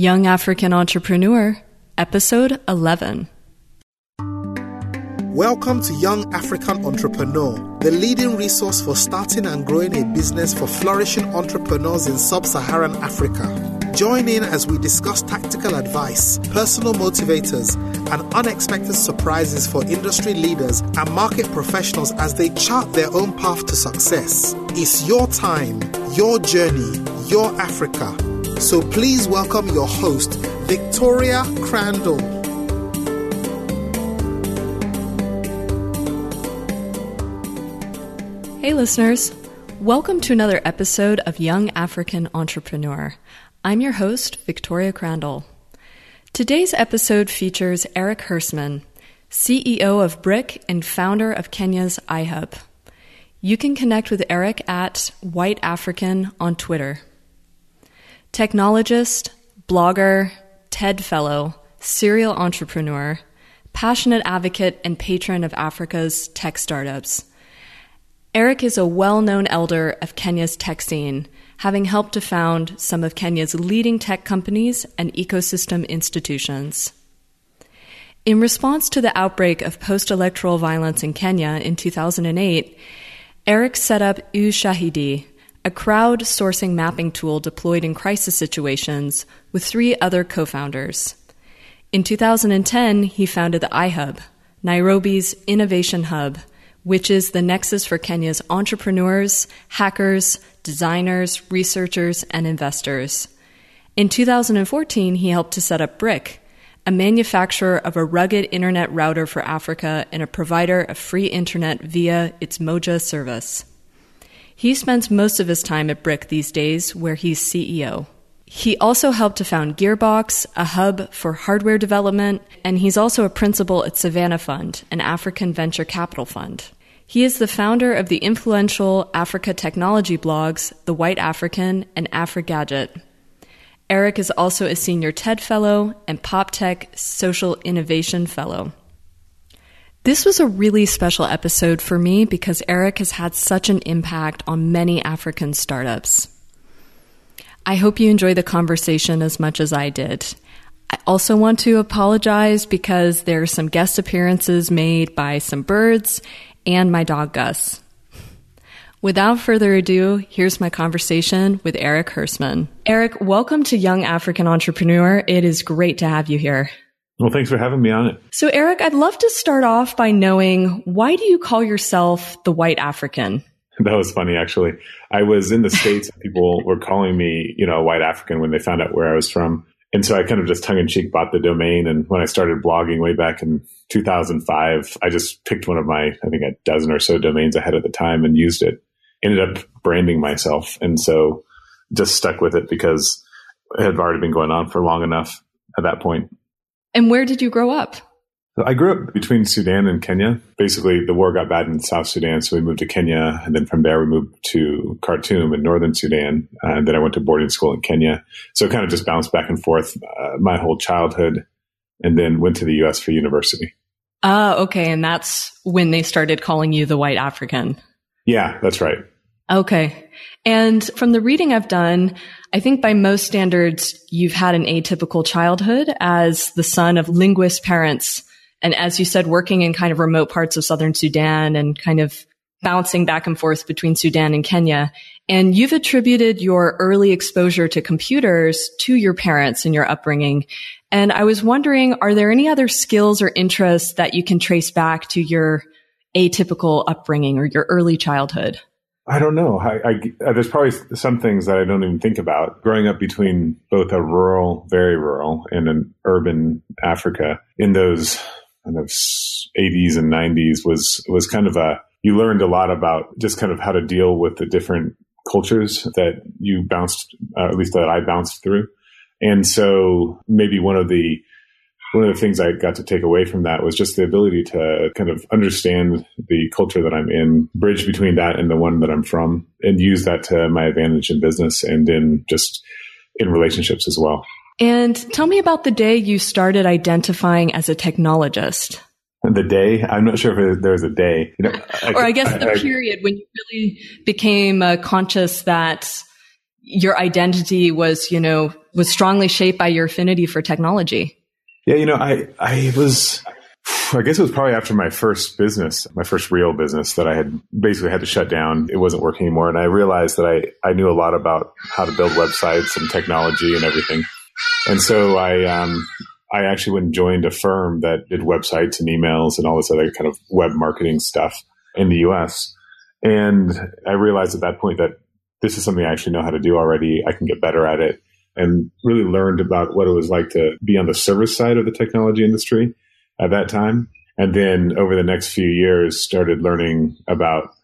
Young African Entrepreneur, Episode 11. Welcome to Young African Entrepreneur, the leading resource for starting and growing a business for flourishing entrepreneurs in sub Saharan Africa. Join in as we discuss tactical advice, personal motivators, and unexpected surprises for industry leaders and market professionals as they chart their own path to success. It's your time, your journey, your Africa. So please welcome your host, Victoria Crandall. Hey, listeners. Welcome to another episode of Young African Entrepreneur. I'm your host, Victoria Crandall. Today's episode features Erik Hersman, CEO of BRCK and founder of Kenya's iHub. You can connect with Erik at White African on Twitter. Technologist, blogger, TED Fellow, serial entrepreneur, passionate advocate, and patron of Africa's tech startups. Erik is a well known elder of Kenya's tech scene, having helped to found some of Kenya's leading tech companies and ecosystem institutions. In response to the outbreak of post electoral violence in Kenya in 2008, Erik set up Ushahidi, a crowd sourcing mapping tool deployed in crisis situations with three other co founders. In 2010, he founded the iHub, Nairobi's innovation hub which is the nexus for Kenya's entrepreneurs, hackers, designers, researchers, and investors. In 2014, he helped to set up BRCK, a manufacturer of a rugged internet router for Africa and a provider of free internet via its Moja service. He spends most of his time at BRCK these days, where he's CEO. He also helped to found Gearbox, a hub for hardware development, and he's also a principal at Savannah Fund, an African venture capital fund. He is the founder of the influential Africa technology blogs, The White African and AfriGadget. Erik is also a senior TED Fellow and PopTech Social Innovation Fellow. This was a really special episode for me because Erik has had such an impact on many African startups. I hope you enjoy the conversation as much as I did. I also want to apologize because there are some guest appearances made by some birds and my dog Gus. Without further ado, here's my conversation with Erik Hersman. Erik, welcome to Young African Entrepreneur. It is great to have you here. Well, thanks for having me on it. So, Erik, I'd love to start off by knowing why do you call yourself the White African? That was funny, actually. I was in the States and people were calling me, you know, white African when they found out where I was from. And so I kind of just tongue in cheek bought the domain. And when I started blogging way back in 2005, I just picked one of my, I think a dozen or so domains ahead at the time and used it. Ended up branding myself. And so just stuck with it because it had already been going on for long enough at that point. And where did you grow up? I grew up between Sudan and Kenya. Basically, the war got bad in South Sudan, so we moved to Kenya, and then from there we moved to Khartoum in northern Sudan, uh, and then I went to boarding school in Kenya. So kind of just bounced back and forth uh, my whole childhood, and then went to the U.S. for university. Ah, okay, and that's when they started calling you the White African. Yeah, that's right. Okay. And from the reading I've done, I think by most standards, you've had an atypical childhood as the son of linguist parents and as you said, working in kind of remote parts of southern Sudan and kind of bouncing back and forth between Sudan and Kenya. And you've attributed your early exposure to computers to your parents and your upbringing. And I was wondering, are there any other skills or interests that you can trace back to your atypical upbringing or your early childhood? I don't know. I, I, uh, there's probably some things that I don't even think about. Growing up between both a rural, very rural, and an urban Africa in those kind of 80s and 90s was was kind of a you learned a lot about just kind of how to deal with the different cultures that you bounced uh, at least that I bounced through and so maybe one of the one of the things I got to take away from that was just the ability to kind of understand the culture that I'm in, bridge between that and the one that I'm from, and use that to my advantage in business and in just in relationships as well. And tell me about the day you started identifying as a technologist. The day? I'm not sure if there was a day. You know, I, or I guess the I, period when you really became uh, conscious that your identity was, you know, was strongly shaped by your affinity for technology. Yeah, you know, I I was I guess it was probably after my first business, my first real business that I had basically had to shut down. It wasn't working anymore. And I realized that I, I knew a lot about how to build websites and technology and everything. And so I, um, I actually went and joined a firm that did websites and emails and all this other kind of web marketing stuff in the US. And I realized at that point that this is something I actually know how to do already. I can get better at it and really learned about what it was like to be on the service side of the technology industry at that time. And then over the next few years, started learning about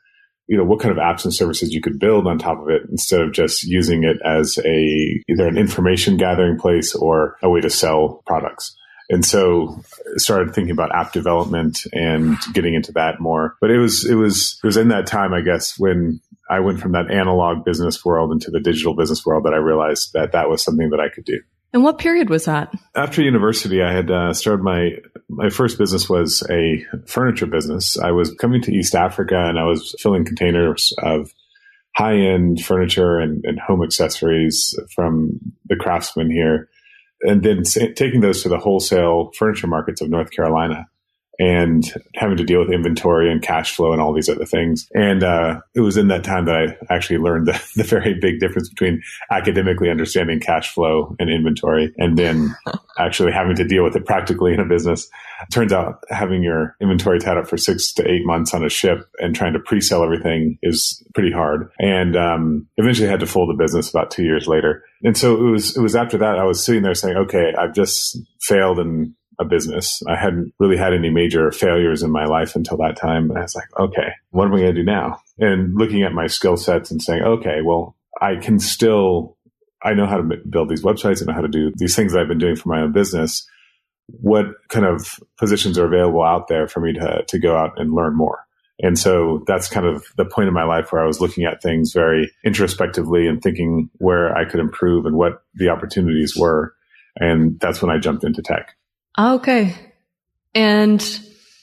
you know what kind of apps and services you could build on top of it instead of just using it as a either an information gathering place or a way to sell products and so started thinking about app development and getting into that more but it was it was it was in that time i guess when i went from that analog business world into the digital business world that i realized that that was something that i could do and what period was that? After university, I had uh, started my my first business was a furniture business. I was coming to East Africa and I was filling containers of high end furniture and, and home accessories from the craftsmen here, and then taking those to the wholesale furniture markets of North Carolina and having to deal with inventory and cash flow and all these other things. And uh, it was in that time that I actually learned the, the very big difference between academically understanding cash flow and inventory and then actually having to deal with it practically in a business. It turns out having your inventory tied up for six to eight months on a ship and trying to pre-sell everything is pretty hard. And um, eventually had to fold the business about two years later. And so it was it was after that I was sitting there saying, okay, I've just failed and a business. I hadn't really had any major failures in my life until that time. And I was like, okay, what am I going to do now? And looking at my skill sets and saying, okay, well, I can still, I know how to build these websites. I know how to do these things that I've been doing for my own business. What kind of positions are available out there for me to, to go out and learn more? And so that's kind of the point in my life where I was looking at things very introspectively and thinking where I could improve and what the opportunities were. And that's when I jumped into tech. Okay. And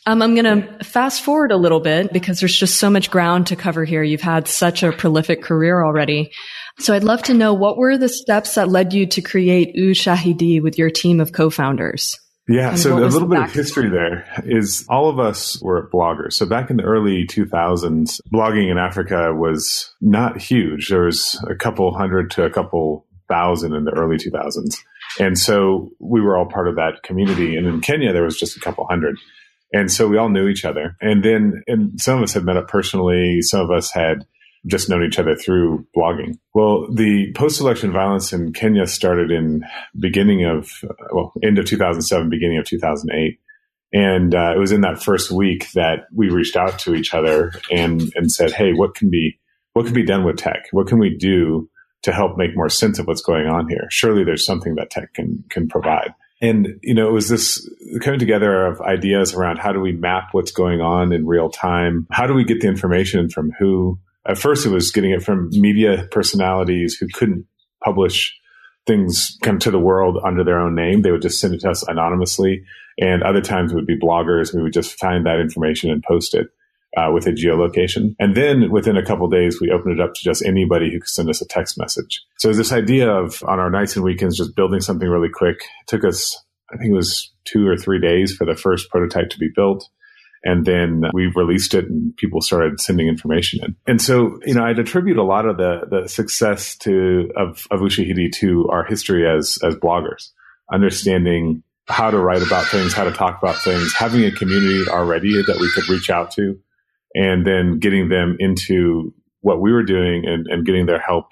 um, I'm going to fast forward a little bit because there's just so much ground to cover here. You've had such a prolific career already. So I'd love to know what were the steps that led you to create Ushahidi with your team of co-founders? Yeah, and so a little bit of history there is all of us were bloggers. So back in the early 2000s, blogging in Africa was not huge. There was a couple hundred to a couple thousand in the early 2000s. And so we were all part of that community. And in Kenya, there was just a couple hundred. And so we all knew each other. And then and some of us had met up personally. Some of us had just known each other through blogging. Well, the post-election violence in Kenya started in beginning of, well, end of 2007, beginning of 2008. And uh, it was in that first week that we reached out to each other and, and said, Hey, what can be, what can be done with tech? What can we do to help make more sense of what's going on here. Surely there's something that tech can can provide. And you know, it was this coming together of ideas around how do we map what's going on in real time? How do we get the information from who? At first, it was getting it from media personalities who couldn't publish things come to the world under their own name. They would just send it to us anonymously. And other times it would be bloggers. We would just find that information and post it uh, with a geolocation. And then within a couple days, we opened it up to just anybody who could send us a text message. So this idea of on our nights and weekends, just building something really quick took us, I think it was two or three days for the first prototype to be built. And then we released it and people started sending information in. And so, you know, I'd attribute a lot of the, the success to, of, of Ushahidi to our history as, as bloggers, understanding how to write about things, how to talk about things, having a community already that we could reach out to and then getting them into what we were doing and, and getting their help.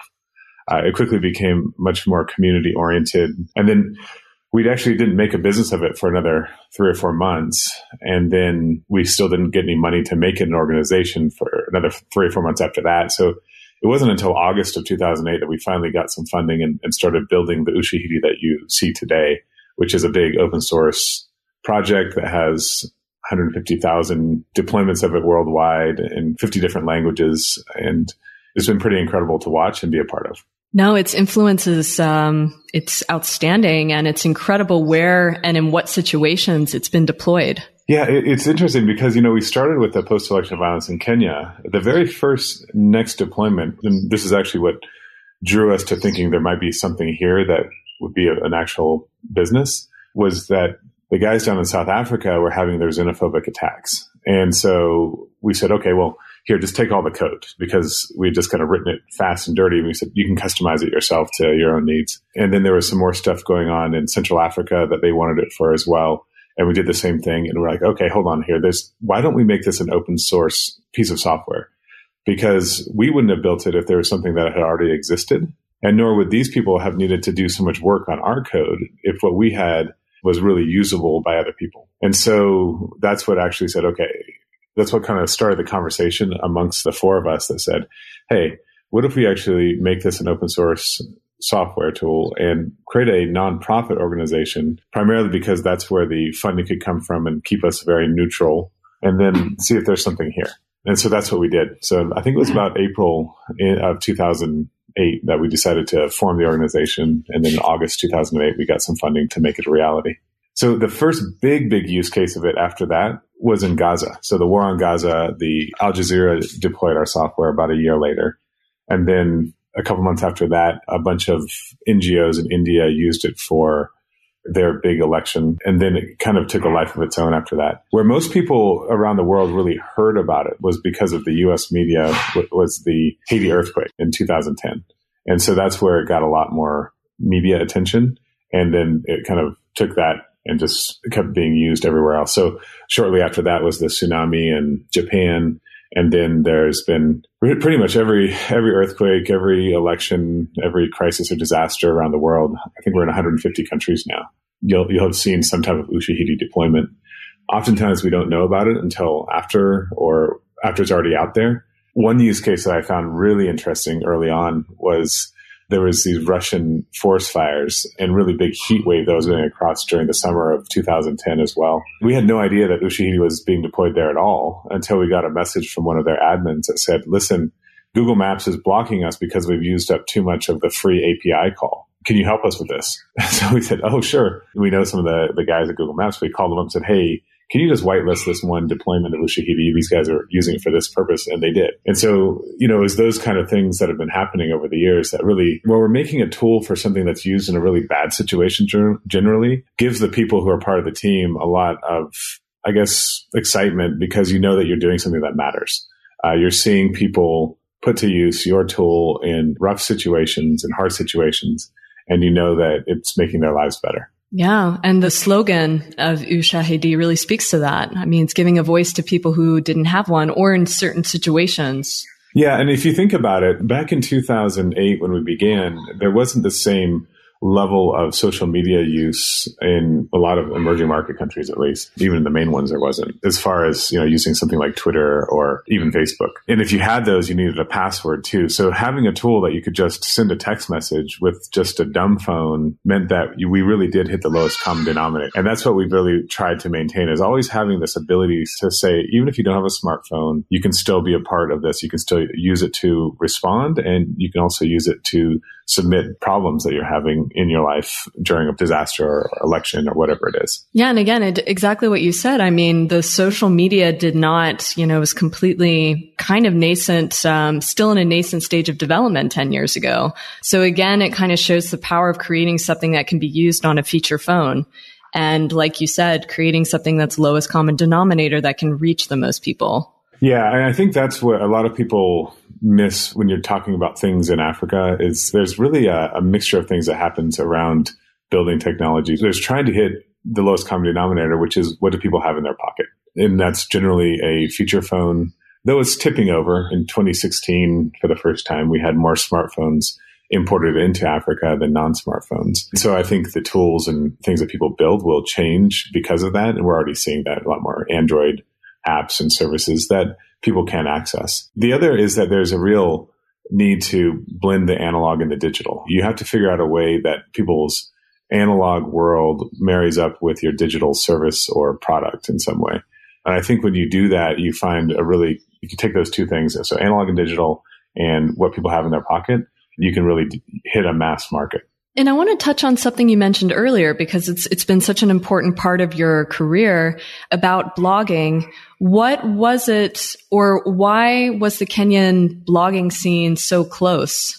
Uh, it quickly became much more community oriented. And then we actually didn't make a business of it for another three or four months. And then we still didn't get any money to make it an organization for another three or four months after that. So it wasn't until August of 2008 that we finally got some funding and, and started building the Ushahidi that you see today, which is a big open source project that has 150,000 deployments of it worldwide in 50 different languages. And it's been pretty incredible to watch and be a part of. No, its influence is um, it's outstanding, and it's incredible where and in what situations it's been deployed. Yeah, it's interesting because you know we started with the post-election violence in Kenya. The very first next deployment, and this is actually what drew us to thinking there might be something here that would be a, an actual business was that the guys down in South Africa were having their xenophobic attacks. And so we said, okay, well, here, just take all the code because we had just kind of written it fast and dirty. And we said, you can customize it yourself to your own needs. And then there was some more stuff going on in Central Africa that they wanted it for as well. And we did the same thing. And we're like, okay, hold on here. There's, why don't we make this an open source piece of software? Because we wouldn't have built it if there was something that had already existed. And nor would these people have needed to do so much work on our code if what we had was really usable by other people. And so that's what actually said, okay, that's what kind of started the conversation amongst the four of us that said, hey, what if we actually make this an open source software tool and create a nonprofit organization, primarily because that's where the funding could come from and keep us very neutral, and then see if there's something here. And so that's what we did. So I think it was about April of 2008 that we decided to form the organization. And then in August 2008, we got some funding to make it a reality. So the first big, big use case of it after that was in Gaza. So the war on Gaza, the Al Jazeera deployed our software about a year later. And then a couple months after that, a bunch of NGOs in India used it for their big election. And then it kind of took a life of its own after that. Where most people around the world really heard about it was because of the US media, was the Haiti earthquake in 2010. And so that's where it got a lot more media attention. And then it kind of took that and just kept being used everywhere else. So shortly after that was the tsunami in Japan. And then there's been pretty much every every earthquake, every election, every crisis or disaster around the world. I think we're in 150 countries now. You'll you'll have seen some type of Ushahidi deployment. Oftentimes we don't know about it until after or after it's already out there. One use case that I found really interesting early on was there was these Russian forest fires and really big heat wave that was going across during the summer of 2010 as well. We had no idea that Ushahidi was being deployed there at all until we got a message from one of their admins that said, listen, Google Maps is blocking us because we've used up too much of the free API call. Can you help us with this? so we said, oh, sure. We know some of the, the guys at Google Maps. We called them up and said, hey, can you just whitelist this one deployment of Ushahidi? These guys are using it for this purpose, and they did. And so, you know, it's those kind of things that have been happening over the years that really, where we're making a tool for something that's used in a really bad situation generally, gives the people who are part of the team a lot of, I guess, excitement because you know that you're doing something that matters. Uh, you're seeing people put to use your tool in rough situations and hard situations, and you know that it's making their lives better. Yeah. And the slogan of Ushahidi really speaks to that. I mean, it's giving a voice to people who didn't have one or in certain situations. Yeah. And if you think about it, back in 2008, when we began, there wasn't the same level of social media use in a lot of emerging market countries, at least. Even in the main ones, there wasn't. As far as, you know, using something like Twitter or even Facebook. And if you had those, you needed a password too. So having a tool that you could just send a text message with just a dumb phone meant that we really did hit the lowest common denominator. And that's what we've really tried to maintain is always having this ability to say, even if you don't have a smartphone, you can still be a part of this. You can still use it to respond and you can also use it to submit problems that you're having in your life during a disaster or election or whatever it is. Yeah. And again, it, exactly what you said. I mean, the social media did not, you know, was completely kind of nascent, um, still in a nascent stage of development 10 years ago. So again, it kind of shows the power of creating something that can be used on a feature phone. And like you said, creating something that's lowest common denominator that can reach the most people. Yeah, and I think that's what a lot of people miss when you're talking about things in Africa is there's really a, a mixture of things that happens around building technology. There's trying to hit the lowest common denominator, which is what do people have in their pocket? And that's generally a feature phone. Though it's tipping over in 2016 for the first time, we had more smartphones imported into Africa than non-smartphones. So I think the tools and things that people build will change because of that. And we're already seeing that a lot more Android apps and services that people can't access. The other is that there's a real need to blend the analog and the digital. You have to figure out a way that people's analog world marries up with your digital service or product in some way. And I think when you do that, you find a really, you can take those two things, so analog and digital and what people have in their pocket, you can really hit a mass market. And I want to touch on something you mentioned earlier because it's it's been such an important part of your career about blogging. What was it or why was the Kenyan blogging scene so close?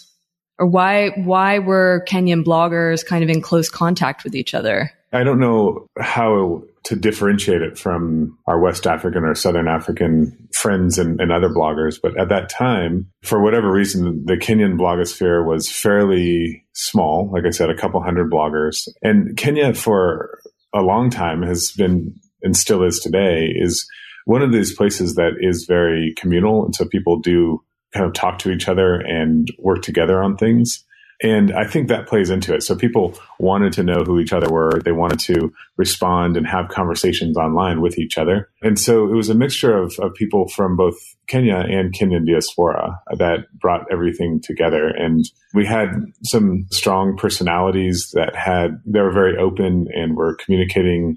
Or why why were Kenyan bloggers kind of in close contact with each other? I don't know how to differentiate it from our West African or Southern African friends and, and, other bloggers. But at that time, for whatever reason, the Kenyan blogosphere was fairly small. Like I said, a couple hundred bloggers. And Kenya, for a long time, has been and still is today, is one of these places that is very communal. And so people do kind of talk to each other and work together on things. And I think that plays into it. So people wanted to know who each other were. They wanted to respond and have conversations online with each other. And so it was a mixture of, of people from both Kenya and Kenyan diaspora that brought everything together. And we had some strong personalities that had, they were very open and were communicating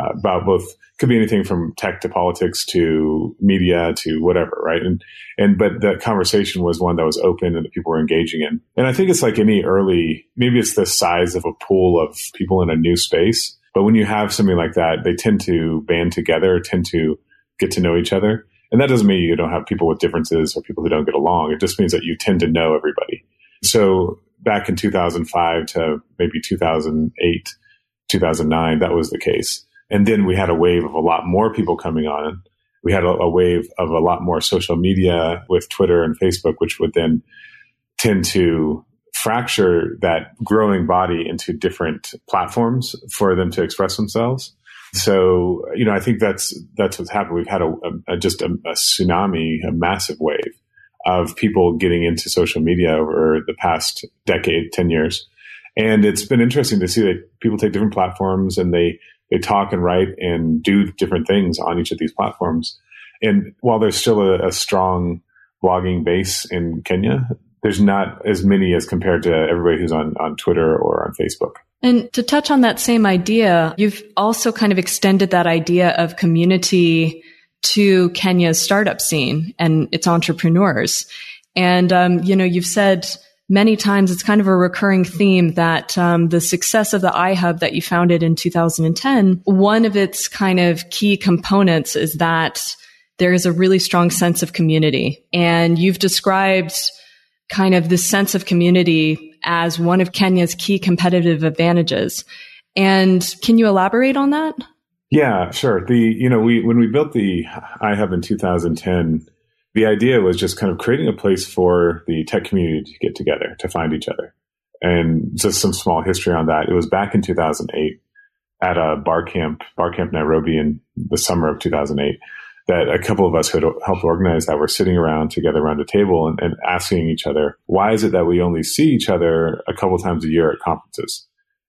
uh, about both could be anything from tech to politics to media to whatever, right? And and but that conversation was one that was open and that people were engaging in. And I think it's like any early, maybe it's the size of a pool of people in a new space. But when you have something like that, they tend to band together, tend to get to know each other. And that doesn't mean you don't have people with differences or people who don't get along. It just means that you tend to know everybody. So back in 2005 to maybe 2008, 2009, that was the case. And then we had a wave of a lot more people coming on. We had a, a wave of a lot more social media with Twitter and Facebook, which would then tend to fracture that growing body into different platforms for them to express themselves. So, you know, I think that's that's what's happened. We've had a, a just a, a, tsunami, a massive wave of people getting into social media over the past decade, ten years, and it's been interesting to see that people take different platforms and they they talk and write and do different things on each of these platforms. And while there's still a, a strong blogging base in Kenya, there's not as many as compared to everybody who's on, on Twitter or on Facebook. And to touch on that same idea, you've also kind of extended that idea of community to Kenya's startup scene and its entrepreneurs. And, um, you know, you've said many times it's kind of a recurring theme that um, the success of the iHub that you founded in 2010, one of its kind of key components is that there is a really strong sense of community. And you've described kind of this sense of community as one of Kenya's key competitive advantages. And can you elaborate on that? Yeah, sure. The you know we when we built the iHub in 2010, the idea was just kind of creating a place for the tech community to get together to find each other. And just some small history on that. It was back in 2008 at a bar camp, bar camp Nairobi in the summer of 2008 that a couple of us who had helped organize that were sitting around together around a table and, and asking each other, why is it that we only see each other a couple times a year at conferences?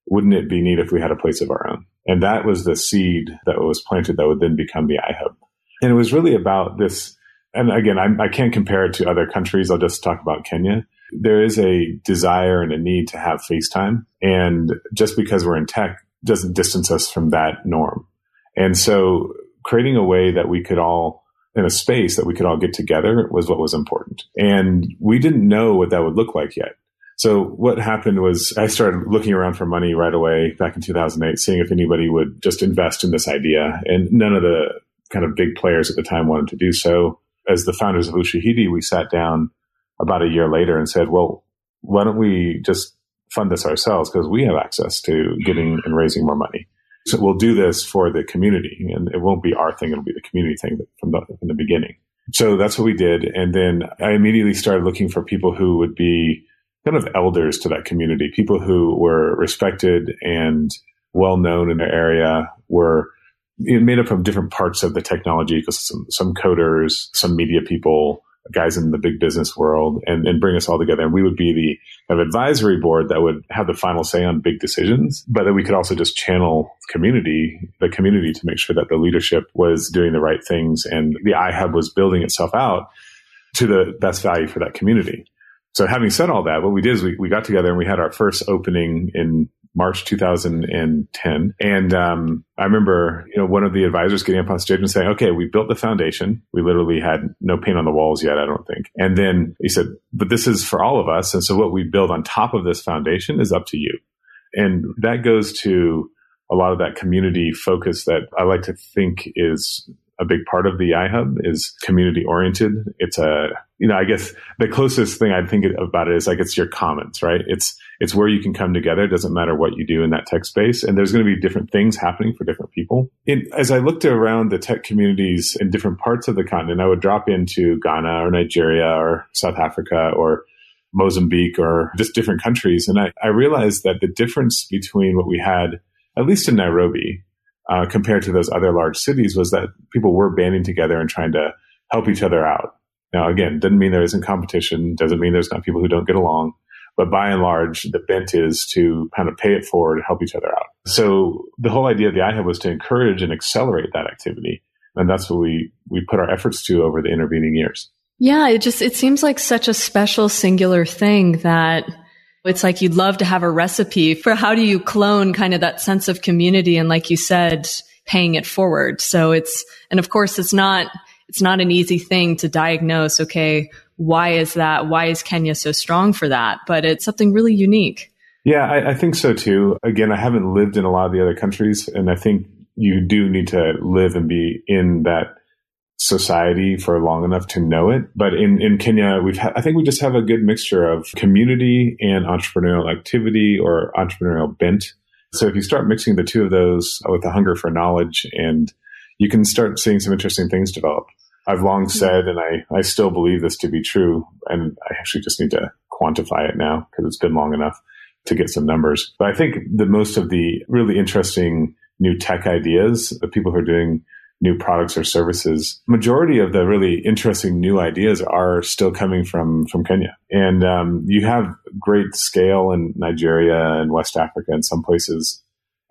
Wouldn't it be neat if we had a place of our own? And that was the seed that was planted that would then become the iHub. And it was really about this and again, I, I can't compare it to other countries. I'll just talk about Kenya. There is a desire and a need to have FaceTime. And just because we're in tech doesn't distance us from that norm. And so creating a way that we could all in a space that we could all get together was what was important. And we didn't know what that would look like yet. So what happened was I started looking around for money right away back in 2008, seeing if anybody would just invest in this idea. And none of the kind of big players at the time wanted to do so as the founders of Ushahidi, we sat down about a year later and said, well, why don't we just fund this ourselves because we have access to getting and raising more money. So we'll do this for the community and it won't be our thing. It'll be the community thing from the, from the beginning. So that's what we did. And then I immediately started looking for people who would be kind of elders to that community, people who were respected and well known in their area, were made up of different parts of the technology ecosystem, some coders, some media people, guys in the big business world, and, and bring us all together. And we would be the kind of advisory board that would have the final say on big decisions, but that we could also just channel community, the community to make sure that the leadership was doing the right things and the iHub was building itself out to the best value for that community. So having said all that, what we did is we, we got together and we had our first opening in March 2010. And um, I remember, you know, one of the advisors getting up on stage and saying, "Okay, we built the foundation. We literally had no paint on the walls yet, I don't think." And then he said, "But this is for all of us, and so what we build on top of this foundation is up to you." And that goes to a lot of that community focus that I like to think is a big part of the iHub is community oriented. It's a you know, I guess the closest thing I think about it is like it's your commons, right? It's it's where you can come together. It doesn't matter what you do in that tech space, and there's going to be different things happening for different people. In, as I looked around the tech communities in different parts of the continent, I would drop into Ghana or Nigeria or South Africa or Mozambique or just different countries, and I, I realized that the difference between what we had, at least in Nairobi, uh, compared to those other large cities, was that people were banding together and trying to help each other out. Now, again, doesn't mean there isn't competition, doesn't mean there's not people who don't get along, but by and large, the bent is to kind of pay it forward and help each other out. So the whole idea of the IHub was to encourage and accelerate that activity. And that's what we, we put our efforts to over the intervening years. Yeah, it just, it seems like such a special singular thing that it's like you'd love to have a recipe for how do you clone kind of that sense of community and like you said, paying it forward. So it's, and of course it's not, it's not an easy thing to diagnose. Okay, why is that? Why is Kenya so strong for that? But it's something really unique. Yeah, I, I, think so too. Again, I haven't lived in a lot of the other countries, and I think you do need to live and be in that society for long enough to know it. But in, in Kenya, we've ha- I think we just have a good mixture of community and entrepreneurial activity or entrepreneurial bent. So if you start mixing the two of those with the hunger for knowledge and you can start seeing some interesting things develop. I've long said, and I, I still believe this to be true, and I actually just need to quantify it now because it's been long enough to get some numbers. But I think that most of the really interesting new tech ideas, the people who are doing new products or services, majority of the really interesting new ideas are still coming from from Kenya. And um, you have great scale in Nigeria and West Africa and some places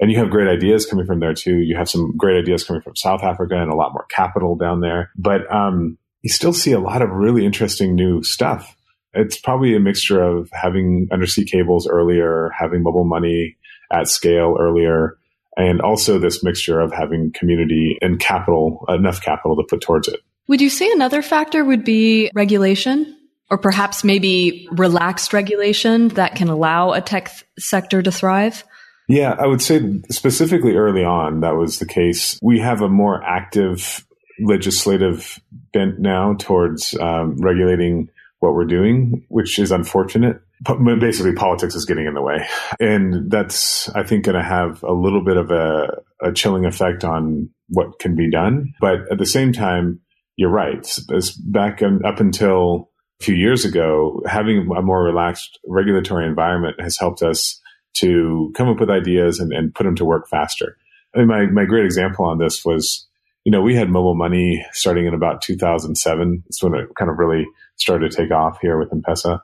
and you have great ideas coming from there too. You have some great ideas coming from South Africa and a lot more capital down there. But um, you still see a lot of really interesting new stuff. It's probably a mixture of having undersea cables earlier, having mobile money at scale earlier, and also this mixture of having community and capital, enough capital to put towards it. Would you say another factor would be regulation? Or perhaps maybe relaxed regulation that can allow a tech th- sector to thrive? Yeah, I would say specifically early on, that was the case. We have a more active legislative bent now towards um, regulating what we're doing, which is unfortunate. But basically, politics is getting in the way. And that's, I think, going to have a little bit of a, a chilling effect on what can be done. But at the same time, you're right. As back up until a few years ago, having a more relaxed regulatory environment has helped us to come up with ideas and, and put them to work faster. I mean, my, my great example on this was, you know, we had mobile money starting in about 2007. It's when it kind of really started to take off here with M-Pesa.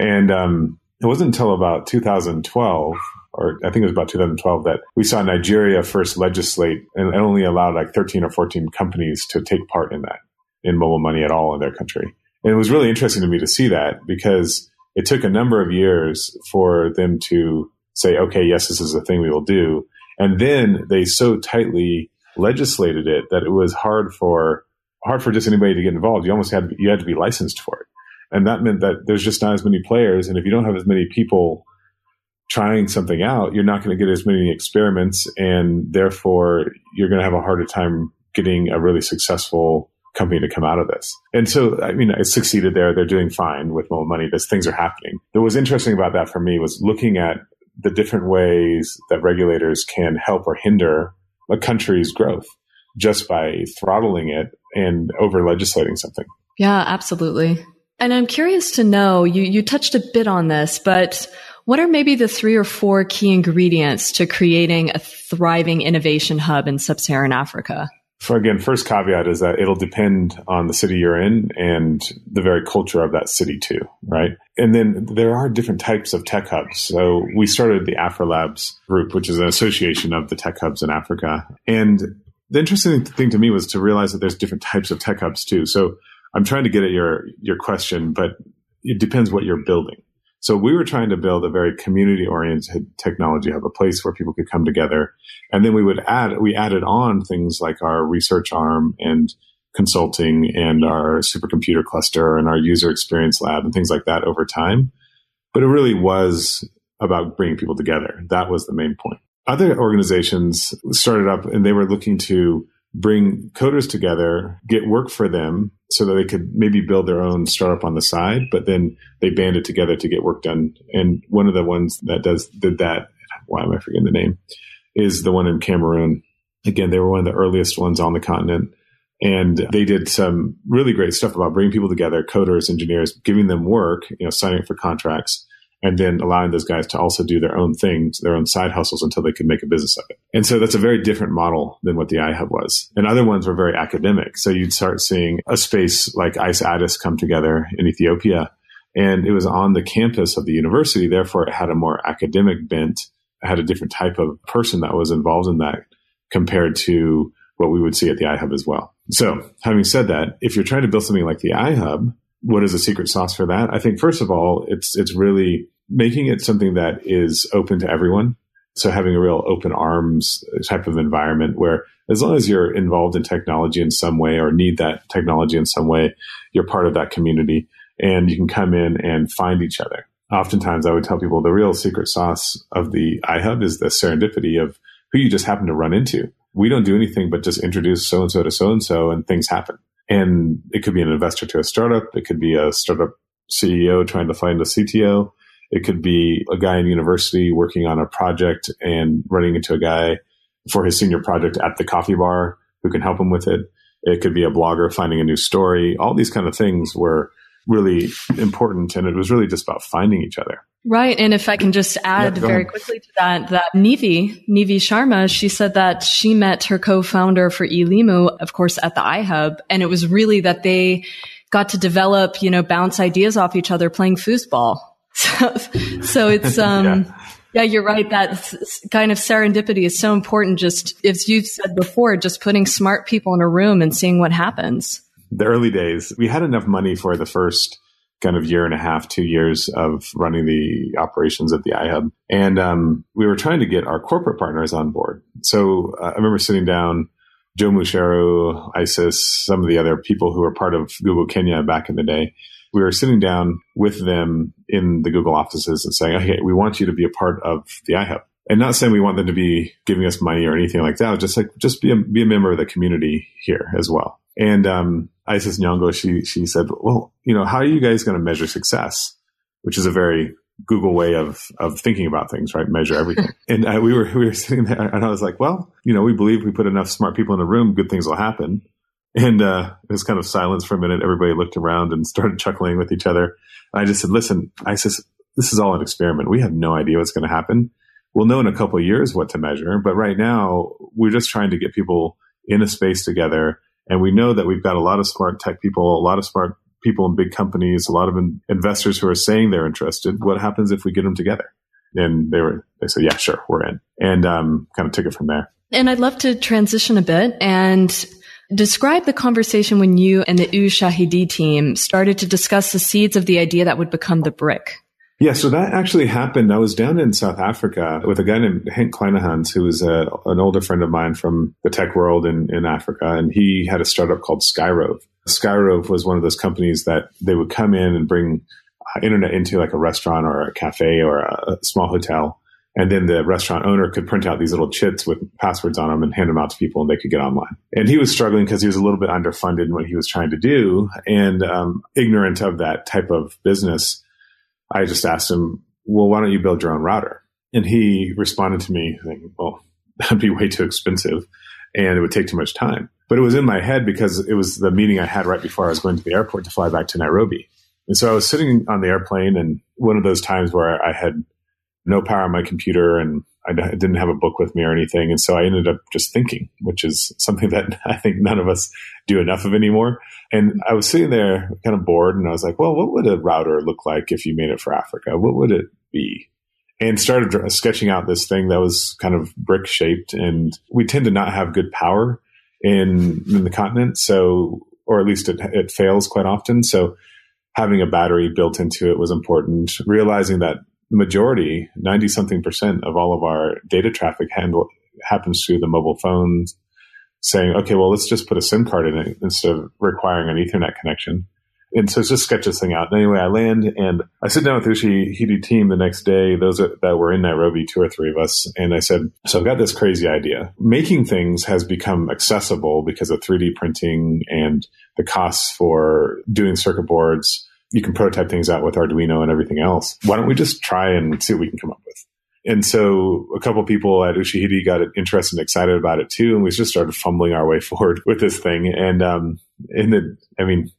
And um, it wasn't until about 2012, or I think it was about 2012, that we saw Nigeria first legislate and only allowed like 13 or 14 companies to take part in that, in mobile money at all in their country. And it was really interesting to me to see that because it took a number of years for them to say, okay, yes, this is a thing we will do. And then they so tightly legislated it that it was hard for hard for just anybody to get involved. You almost had you had to be licensed for it, and that meant that there's just not as many players. And if you don't have as many people trying something out, you're not going to get as many experiments, and therefore you're going to have a harder time getting a really successful company to come out of this. And so, I mean, it succeeded there. They're doing fine with mobile money. Those things are happening. What was interesting about that for me was looking at the different ways that regulators can help or hinder a country's growth just by throttling it and over legislating something. Yeah, absolutely. And I'm curious to know you, you touched a bit on this, but what are maybe the three or four key ingredients to creating a thriving innovation hub in sub Saharan Africa? So again, first caveat is that it'll depend on the city you're in and the very culture of that city too, right? And then there are different types of tech hubs. So we started the AfriLabs group, which is an association of the tech hubs in Africa. And the interesting thing to me was to realize that there's different types of tech hubs too. So I'm trying to get at your your question, but it depends what you're building. So we were trying to build a very community oriented technology hub, a place where people could come together. And then we would add, we added on things like our research arm and consulting and our supercomputer cluster and our user experience lab and things like that over time. But it really was about bringing people together. That was the main point. Other organizations started up and they were looking to bring coders together, get work for them so that they could maybe build their own startup on the side, but then they banded together to get work done. And one of the ones that does did that, why am I forgetting the name, is the one in Cameroon. Again, they were one of the earliest ones on the continent. And they did some really great stuff about bringing people together, coders, engineers, giving them work, you know, signing up for contracts, and then allowing those guys to also do their own things, their own side hustles until they could make a business of it. And so that's a very different model than what the iHub was. And other ones were very academic. So you'd start seeing a space like ICE Addis come together in Ethiopia. And it was on the campus of the university. Therefore, it had a more academic bent, it had a different type of person that was involved in that compared to what we would see at the iHub as well. So having said that, if you're trying to build something like the iHub, what is the secret sauce for that? I think first of all, it's it's really making it something that is open to everyone. So having a real open arms type of environment where as long as you're involved in technology in some way or need that technology in some way, you're part of that community and you can come in and find each other. Oftentimes I would tell people the real secret sauce of the iHub is the serendipity of who you just happen to run into. We don't do anything but just introduce so and so to so and so and things happen. And it could be an investor to a startup. It could be a startup CEO trying to find a CTO. It could be a guy in university working on a project and running into a guy for his senior project at the coffee bar who can help him with it. It could be a blogger finding a new story. All these kind of things were really important. And it was really just about finding each other. Right. And if I can just add yeah, very ahead. quickly to that, that Nivi, Nivi Sharma, she said that she met her co-founder for eLimu, of course, at the iHub. And it was really that they got to develop, you know, bounce ideas off each other playing foosball. So, so it's, um, yeah. yeah. you're right. That kind of serendipity is so important. Just as you've said before, just putting smart people in a room and seeing what happens. The early days, we had enough money for the first kind of year and a half, two years of running the operations at the iHub. And um, we were trying to get our corporate partners on board. So uh, I remember sitting down, Joe Mucheru, Isis, some of the other people who were part of Google Kenya back in the day we were sitting down with them in the Google offices and saying, okay, we want you to be a part of the iHub. And not saying we want them to be giving us money or anything like that, just like, just be a, be a member of the community here as well. And, um, Isis Nyong'o, she, she said, well, you know, how are you guys going to measure success? Which is a very Google way of, of thinking about things, right? Measure everything. and I, we were, we were sitting there and I was like, well, you know, we believe we put enough smart people in the room, good things will happen. And uh, it was kind of silence for a minute. Everybody looked around and started chuckling with each other. I just said, listen, I said, this is all an experiment. We have no idea what's going to happen. We'll know in a couple of years what to measure. But right now, we're just trying to get people in a space together. And we know that we've got a lot of smart tech people, a lot of smart people in big companies, a lot of in- investors who are saying they're interested. What happens if we get them together? And they were, they said, yeah, sure, we're in. And um, kind of took it from there. And I'd love to transition a bit and Describe the conversation when you and the Ushahidi team started to discuss the seeds of the idea that would become the BRCK. Yeah, so that actually happened. I was down in South Africa with a guy named Hank Kleinehans, who was a, uh, an older friend of mine from the tech world in, in Africa, and he had a startup called Skyrove. Skyrove was one of those companies that they would come in and bring internet into like a restaurant or a cafe or a small hotel and then the restaurant owner could print out these little chits with passwords on them and hand them out to people and they could get online. And he was struggling because he was a little bit underfunded in what he was trying to do and um, ignorant of that type of business. I just asked him, well, why don't you build your own router? And he responded to me well, that'd be way too expensive and it would take too much time. But it was in my head because it was the meeting I had right before I was going to the airport to fly back to Nairobi. And so I was sitting on the airplane and one of those times where I had no power on my computer and I didn't have a book with me or anything. And so I ended up just thinking, which is something that I think none of us do enough of anymore. And mm-hmm. I was sitting there kind of bored and I was like, well, what would a router look like if you made it for Africa? What would it be? And started sketching out this thing that was kind of brick shaped. And we tend to not have good power in, in the continent. So, or at least it, it fails quite often. So having a battery built into it was important. Realizing that majority, 90 something percent of all of our data traffic handle happens through the mobile phones saying, okay, well, let's just put a SIM card in it instead of requiring an ethernet connection. And so just sketch this thing out. And anyway, I land and I sit down with Ushahidi team the next day, those that were in Nairobi, two or three of us. And I said, so I've got this crazy idea. Making things has become accessible because of 3D printing and the costs for doing circuit boards. You can prototype things out with Arduino and everything else. Why don't we just try and see what we can come up with? And so a couple people at Ushahidi got interested and excited about it too. And we just started fumbling our way forward with this thing. And, um, in the, I mean,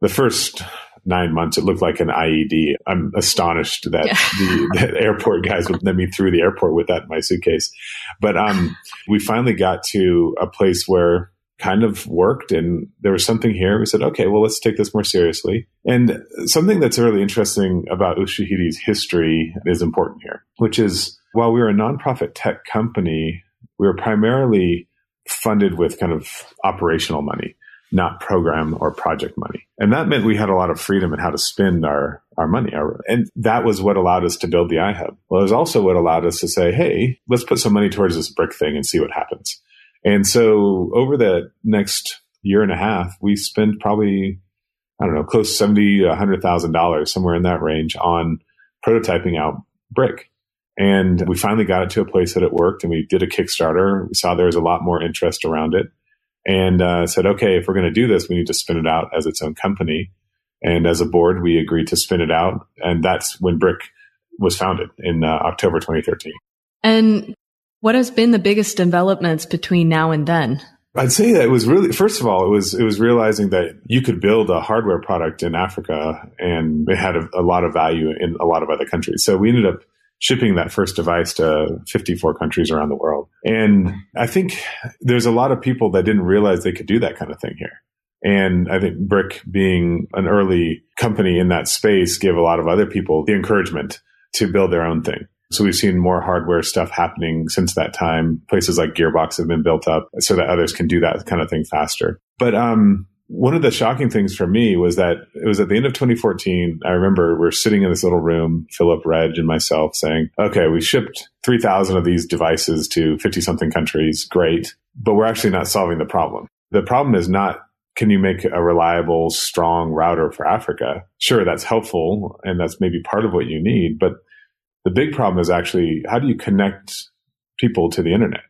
the first nine months, it looked like an IED. I'm astonished that yeah. the, the, airport guys would let me through the airport with that in my suitcase. But um, we finally got to a place where kind of worked and there was something here. We said, okay, well, let's take this more seriously. And something that's really interesting about Ushahidi's history is important here, which is while we were a nonprofit tech company, we were primarily funded with kind of operational money not program or project money. And that meant we had a lot of freedom in how to spend our, our money. Our, and that was what allowed us to build the iHub. Well, it was also what allowed us to say, hey, let's put some money towards this BRCK thing and see what happens. And so over the next year and a half, we spent probably, I don't know, close to 70, $100,000, somewhere in that range on prototyping out BRCK. And we finally got it to a place that it worked and we did a Kickstarter. We saw there was a lot more interest around it and uh, said, okay, if we're going to do this, we need to spin it out as its own company. And as a board, we agreed to spin it out. And that's when BRCK was founded in uh, October 2013. And what has been the biggest developments between now and then? I'd say that it was really, first of all, it was, it was realizing that you could build a hardware product in Africa and it had a, a lot of value in a lot of other countries. So we ended up shipping that first device to 54 countries around the world. And I think there's a lot of people that didn't realize they could do that kind of thing here. And I think BRCK being an early company in that space gave a lot of other people the encouragement to build their own thing. So we've seen more hardware stuff happening since that time. Places like Gearbox have been built up so that others can do that kind of thing faster. But um, one of the shocking things for me was that it was at the end of 2014. I remember we are sitting in this little room, Philip, Reg, and myself saying, okay, we shipped 3,000 of these devices to 50 something countries. Great. But we're actually not solving the problem. The problem is not can you make a reliable, strong router for Africa? Sure, that's helpful and that's maybe part of what you need. But the big problem is actually how do you connect people to the internet?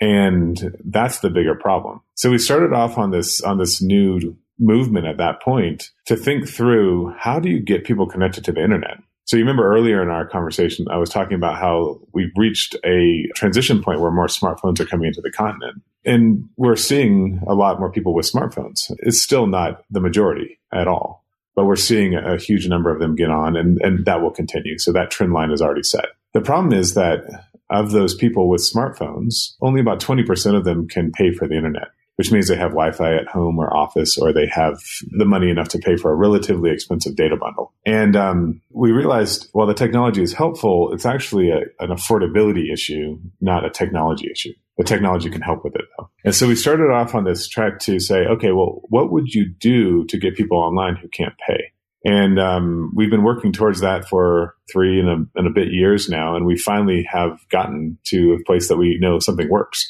And that's the bigger problem. So we started off on this, on this new movement at that point to think through how do you get people connected to the internet? So you remember earlier in our conversation, I was talking about how we've reached a transition point where more smartphones are coming into the continent. And we're seeing a lot more people with smartphones. It's still not the majority at all, but we're seeing a huge number of them get on and, and that will continue. So that trend line is already set. The problem is that of those people with smartphones, only about 20% of them can pay for the internet, which means they have Wi Fi at home or office, or they have the money enough to pay for a relatively expensive data bundle. And um, we realized while the technology is helpful, it's actually a, an affordability issue, not a technology issue. The technology can help with it though. And so we started off on this track to say, okay, well, what would you do to get people online who can't pay? And um, we've been working towards that for three and a, and a bit years now. And we finally have gotten to a place that we know something works.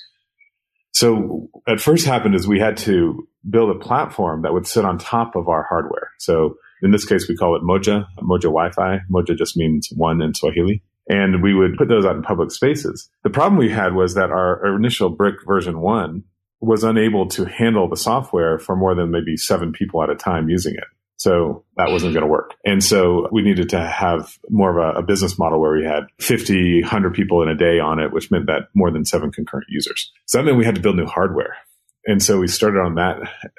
So at first happened is we had to build a platform that would sit on top of our hardware. So in this case, we call it Moja, Moja Wi-Fi. Moja just means one in Swahili. And we would put those out in public spaces. The problem we had was that our initial BRCK version one was unable to handle the software for more than maybe seven people at a time using it. So that wasn't going to work. And so we needed to have more of a, a, business model where we had 50, 100 people in a day on it, which meant that more than seven concurrent users. So that meant we had to build new hardware. And so we started on that,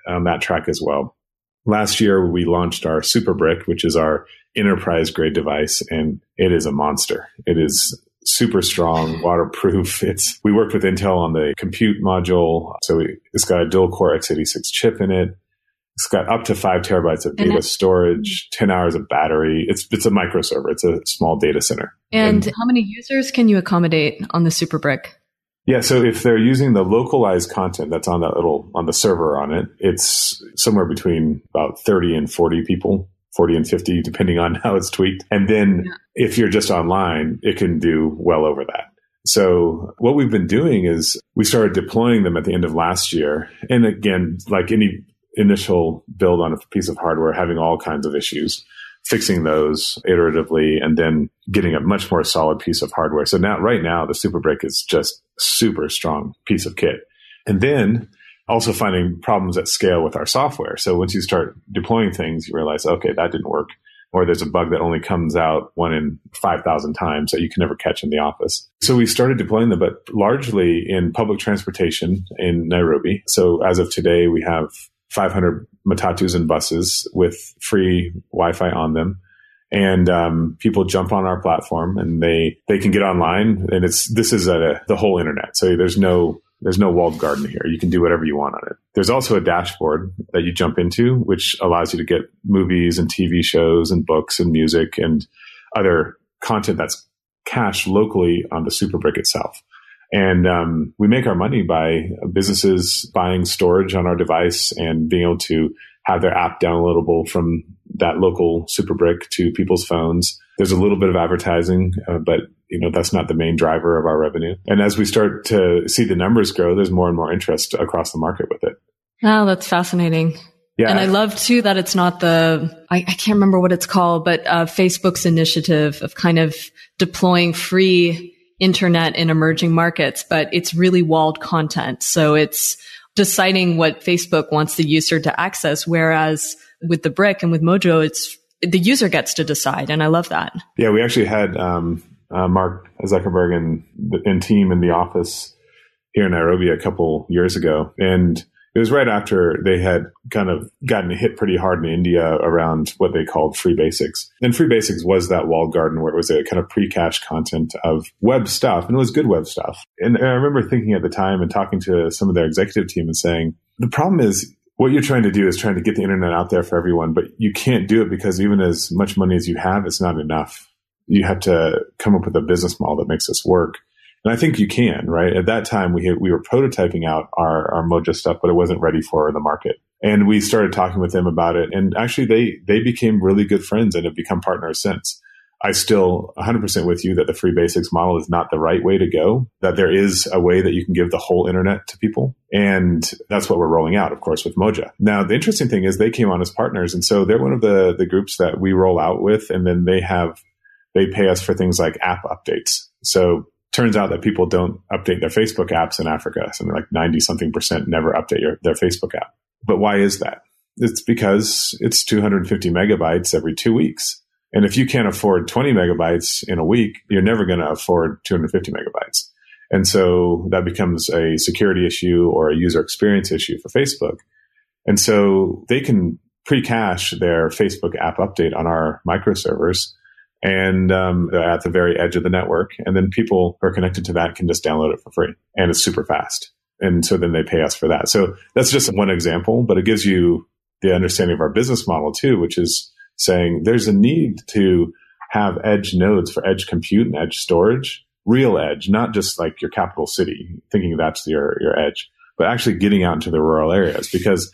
on that track as well. Last year, we launched our SupaBRCK, which is our enterprise grade device, and it is a monster. It is super strong, waterproof. It's we worked with Intel on the compute module, so it's got a dual core x86 chip in it. It's got up to five terabytes of data storage, 10 hours of battery. It's, it's a microserver. It's a small data center. And, and how many users can you accommodate on the SupaBRCK? Yeah. So if they're using the localized content that's on that little, on the server on it, it's somewhere between about 30 and 40 people. 40 and 50, depending on how it's tweaked. And then yeah. if you're just online, it can do well over that. So what we've been doing is we started deploying them at the end of last year. And again, like any initial build on a piece of hardware having all kinds of issues, fixing those iteratively, and then getting a much more solid piece of hardware. So now, right now, the Super SupaBRCK is just super strong piece of kit. And then also finding problems at scale with our software. So once you start deploying things, you realize, okay, that didn't work. Or there's a bug that only comes out one in 5,000 times that you can never catch in the office. So we started deploying them, but largely in public transportation in Nairobi. So as of today, we have 500 matatus and buses with free Wi-Fi on them. And um, people jump on our platform and they they can get online and it's this is a, the whole internet. So there's no there's no walled garden here. You can do whatever you want on it. There's also a dashboard that you jump into, which allows you to get movies and TV shows and books and music and other content that's cached locally on the SupaBRCK itself. And um, we make our money by businesses buying storage on our device and being able to have their app downloadable from that local SupaBRCK to people's phones. There's a little bit of advertising, uh, but you know that's not the main driver of our revenue. And as we start to see the numbers grow, there's more and more interest across the market with it. Oh, that's fascinating. Yeah. And I love too that it's not the, I, I can't remember what it's called, but uh, Facebook's initiative of kind of deploying free internet in emerging markets, but it's really walled content. So it's deciding what Facebook wants the user to access. Whereas with the BRCK and with Moja, it's the user gets to decide. And I love that. Yeah. We actually had, um, uh, Mark Zuckerberg and, and team in the office here in Nairobi a couple years ago. And it was right after they had kind of gotten hit pretty hard in India around what they called free basics. And free basics was that walled garden where it was a kind of pre-cached content of web stuff and it was good web stuff. And I remember thinking at the time and talking to some of their executive team and saying, the problem is what you're trying to do is trying to get the internet out there for everyone, but you can't do it because even as much money as you have, it's not enough. You have to come up with a business model that makes this work. And I think you can, right? At that time, we we were prototyping out our, our Moja stuff, but it wasn't ready for the market. And we started talking with them about it. And actually, they, they became really good friends and have become partners since. I still 100% with you that the free basics model is not the right way to go, that there is a way that you can give the whole internet to people. And that's what we're rolling out, of course, with Moja. Now, the interesting thing is they came on as partners. And so they're one of the, the groups that we roll out with. And then they have, they pay us for things like app updates. So turns out that people don't update their Facebook apps in Africa. Something like 90 something percent never update your, their Facebook app. But why is that? It's because it's 250 megabytes every two weeks. And if you can't afford 20 megabytes in a week, you're never going to afford 250 megabytes. And so that becomes a security issue or a user experience issue for Facebook. And so they can pre-cache their Facebook app update on our microservers and um, at the very edge of the network. And then people who are connected to that can just download it for free, and it's super fast. And so then they pay us for that. So that's just one example, but it gives you the understanding of our business model too, which is saying there's a need to have edge nodes for edge compute and edge storage, real edge, not just like your capital city, thinking that's your, your edge, but actually getting out into the rural areas because,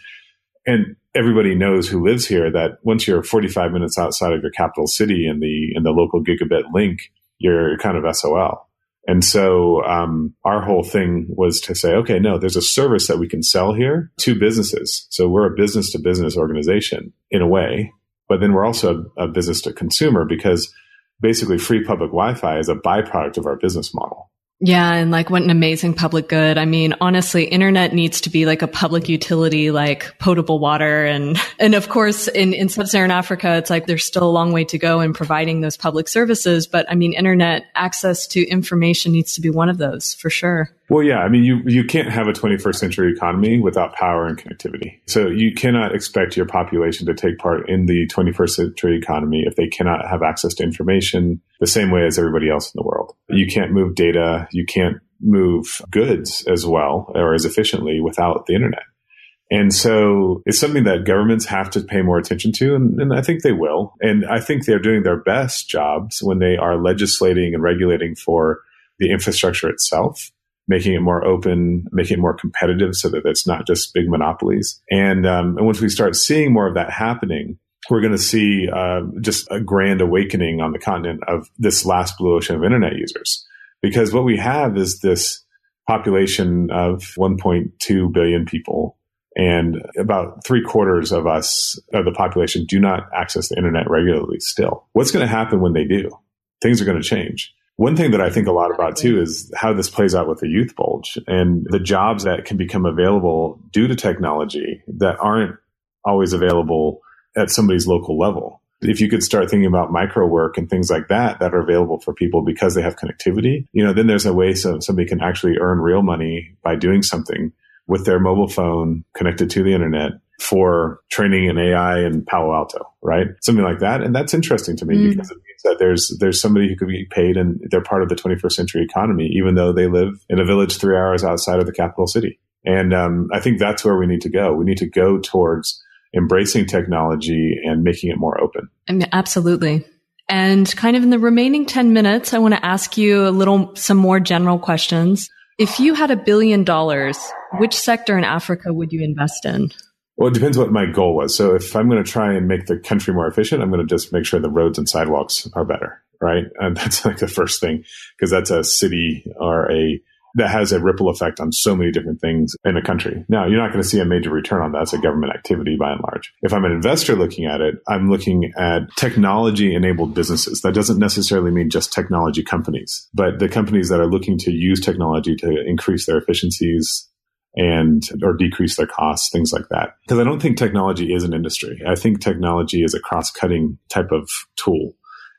and everybody knows who lives here that once you're 45 minutes outside of your capital city in the in the local gigabit link, you're kind of SOL. And so um, our whole thing was to say, okay, no, there's a service that we can sell here to businesses. So we're a business to business organization in a way, but then we're also a, a business to consumer because basically free public Wi-Fi is a byproduct of our business model. Yeah. And like what an amazing public good. I mean, honestly, internet needs to be like a public utility, like potable water. And, and of course, in, in sub-Saharan Africa, it's like there's still a long way to go in providing those public services. But I mean, internet access to information needs to be one of those for sure. Well, yeah. I mean, you, you can't have a 21st century economy without power and connectivity. So you cannot expect your population to take part in the 21st century economy if they cannot have access to information the same way as everybody else in the world. You can't move data. You can't move goods as well or as efficiently without the internet. And so it's something that governments have to pay more attention to. And, and, I think they will. And I think they're doing their best jobs when they are legislating and regulating for the infrastructure itself making it more open, making it more competitive so that it's not just big monopolies. And, um, and once we start seeing more of that happening, we're going to see uh, just a grand awakening on the continent of this last blue ocean of internet users. Because what we have is this population of 1.2 billion people And about three quarters of us, of the population, do not access the internet regularly still. What's going to happen when they do? Things are going to change. One thing that I think a lot about too is how this plays out with the youth bulge and the jobs that can become available due to technology that aren't always available at somebody's local level. If you could start thinking about micro work and things like that that are available for people because they have connectivity, you know, then there's a way so somebody can actually earn real money by doing something with their mobile phone connected to the internet for training in AI in Palo Alto, right? Something like that. And that's interesting to me mm. because it means that there's there's somebody who could be paid and they're part of the 21st century economy, even though they live in a village three hours outside of the capital city. And um, I think that's where we need to go. We need to go towards embracing technology and making it more open. I mean, absolutely. And kind of in the remaining 10 minutes, I want to ask you a little, some more general questions. If you had a billion dollars, which sector in Africa would you invest in? Well, it depends what my goal was. So if I'm going to try and make the country more efficient, I'm going to just make sure the roads and sidewalks are better, right? And that's like the first thing because that's a city or a that has a ripple effect on so many different things in a country. Now, you're not going to see a major return on that. It's a government activity by and large. If I'm an investor looking at it, I'm looking at technology enabled businesses. That doesn't necessarily mean just technology companies, but the companies that are looking to use technology to increase their efficiencies, and or decrease their costs, things like that. Because I don't think technology is an industry. I think technology is a cross-cutting type of tool,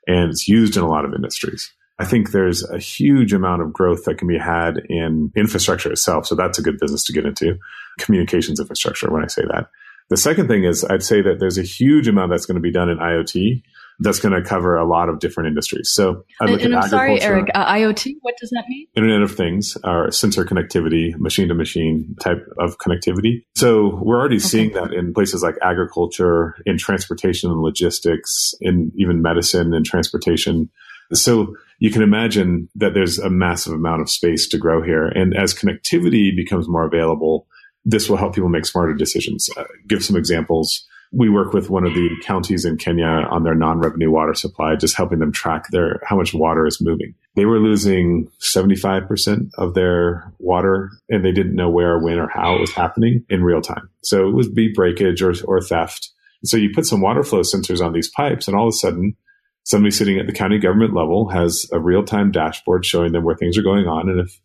and it's used in a lot of industries. I think there's a huge amount of growth that can be had in infrastructure itself. So that's a good business to get into. Communications infrastructure, when I say that. The second thing is I'd say that there's a huge amount that's going to be done in IoT that's going to cover a lot of different industries. So I look and, and I'm sorry, Erik, uh, IoT, what does that mean? Internet of Things, or sensor connectivity, machine to machine type of connectivity. So we're already okay. seeing that in places like agriculture, in transportation and logistics, in even medicine and transportation. So you can imagine that there's a massive amount of space to grow here. And as connectivity becomes more available, this will help people make smarter decisions. Uh, give some examples we work with one of the counties in Kenya on their non-revenue water supply, just helping them track their how much water is moving. They were losing 75% of their water and they didn't know where, when, or how it was happening in real time. So it would be breakage or, or theft. So you put some water flow sensors on these pipes and all of a sudden somebody sitting at the county government level has a real time dashboard showing them where things are going on. And if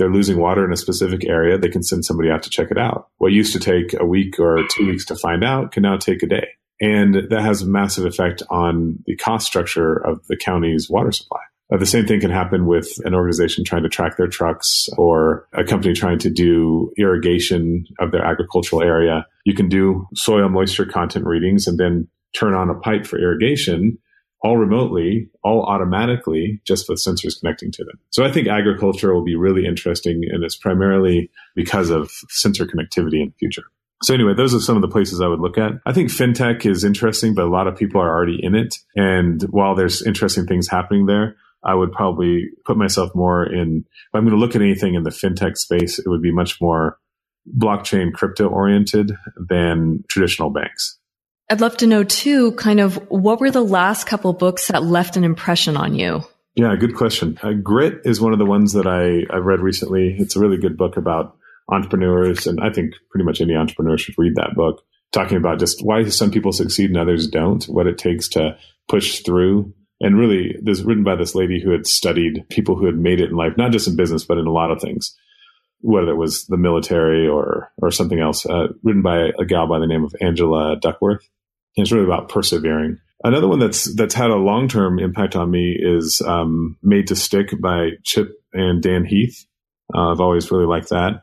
they're losing water in a specific area, they can send somebody out to check it out. What used to take a week or two weeks to find out can now take a day. And that has a massive effect on the cost structure of the county's water supply. Uh, the same thing can happen with an organization trying to track their trucks or a company trying to do irrigation of their agricultural area. You can do soil moisture content readings and then turn on a pipe for irrigation all remotely, all automatically, just with sensors connecting to them. So I think agriculture will be really interesting, and it's primarily because of sensor connectivity in the future. So anyway, those are some of the places I would look at. I think fintech is interesting, but a lot of people are already in it. And while there's interesting things happening there, I would probably put myself more in, if I'm going to look at anything in the fintech space, it would be much more blockchain crypto oriented than traditional banks. I'd love to know too, kind of what were the last couple books that left an impression on you? Yeah, good question. Uh, Grit is one of the ones that I, I've read recently. It's a really good book about entrepreneurs, and I think pretty much any entrepreneur should read that book, talking about just why some people succeed and others don't, what it takes to push through. And really, this is written by this lady who had studied people who had made it in life, not just in business, but in a lot of things, whether it was the military or or something else. Uh, written by a gal by the name of Angela Duckworth it's really about persevering. Another one that's that's had a long term impact on me is um, "Made to Stick" by Chip and Dan Heath. Uh, I've always really liked that.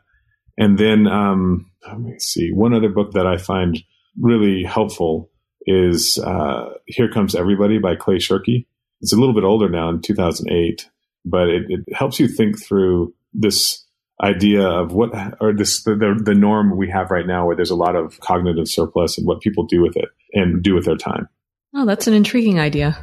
And then um, let me see one other book that I find really helpful is uh, "Here Comes Everybody" by Clay Shirky. It's a little bit older now, in 2008, but it, it helps you think through this idea of what or this the, the, norm we have right now where there's a lot of cognitive surplus and what people do with it and do with their time. Oh, that's an intriguing idea.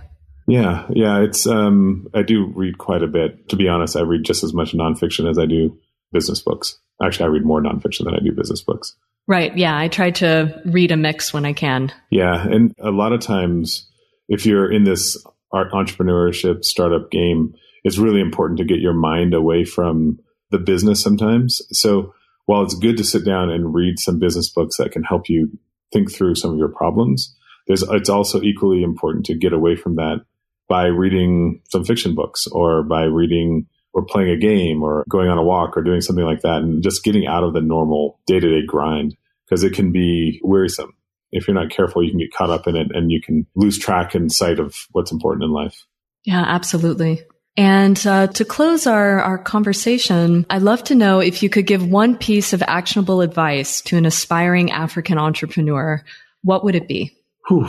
Yeah, yeah, it's um I do read quite a bit. To be honest, I read just as much nonfiction as I do business books. Actually, I read more nonfiction than I do business books. Right. Yeah, I try to read a mix when I can. Yeah, and a lot of times if you're in this entrepreneurship startup game, it's really important to get your mind away from the business sometimes. So while it's good to sit down and read some business books that can help you think through some of your problems, there's, it's also equally important to get away from that by reading some fiction books or by reading or playing a game or going on a walk or doing something like that and just getting out of the normal day to day grind because it can be wearisome. If you're not careful, you can get caught up in it and you can lose track and sight of what's important in life. Yeah, absolutely. And uh, to close our, our conversation, I'd love to know if you could give one piece of actionable advice to an aspiring African entrepreneur. What would it be? Whew,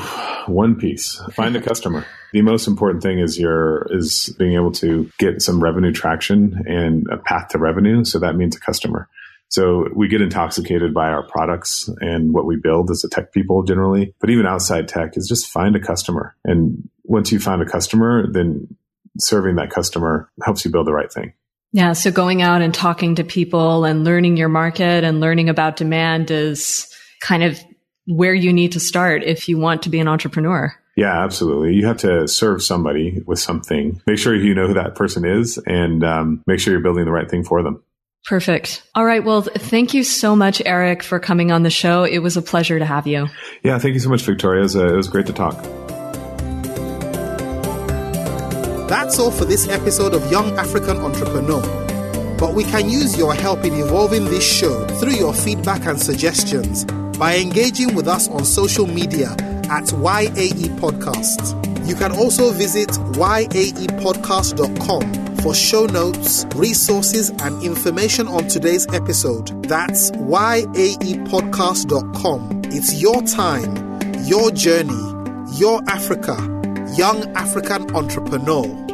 one piece. Find a customer. the most important thing is your is being able to get some revenue traction and a path to revenue. So that means a customer. So we get intoxicated by our products and what we build as a tech people generally. But even outside tech is just find a customer. And once you find a customer, then serving that customer helps you build the right thing. Yeah. So going out and talking to people and learning your market and learning about demand is kind of where you need to start if you want to be an entrepreneur. Yeah, absolutely. You have to serve somebody with something. Make sure you know who that person is and um, make sure you're building the right thing for them. Perfect. All right. Well, thank you so much, Erik, for coming on the show. It was a pleasure to have you. Yeah, thank you so much, Victoria. It was, uh, it was great to talk. That's all for this episode of Young African Entrepreneur. But we can use your help in evolving this show through your feedback and suggestions by engaging with us on social media at YAE Podcast. You can also visit yaepodcast.com for show notes, resources, and information on today's episode. That's yaepodcast.com. It's your time, your journey, your Africa, young African entrepreneur.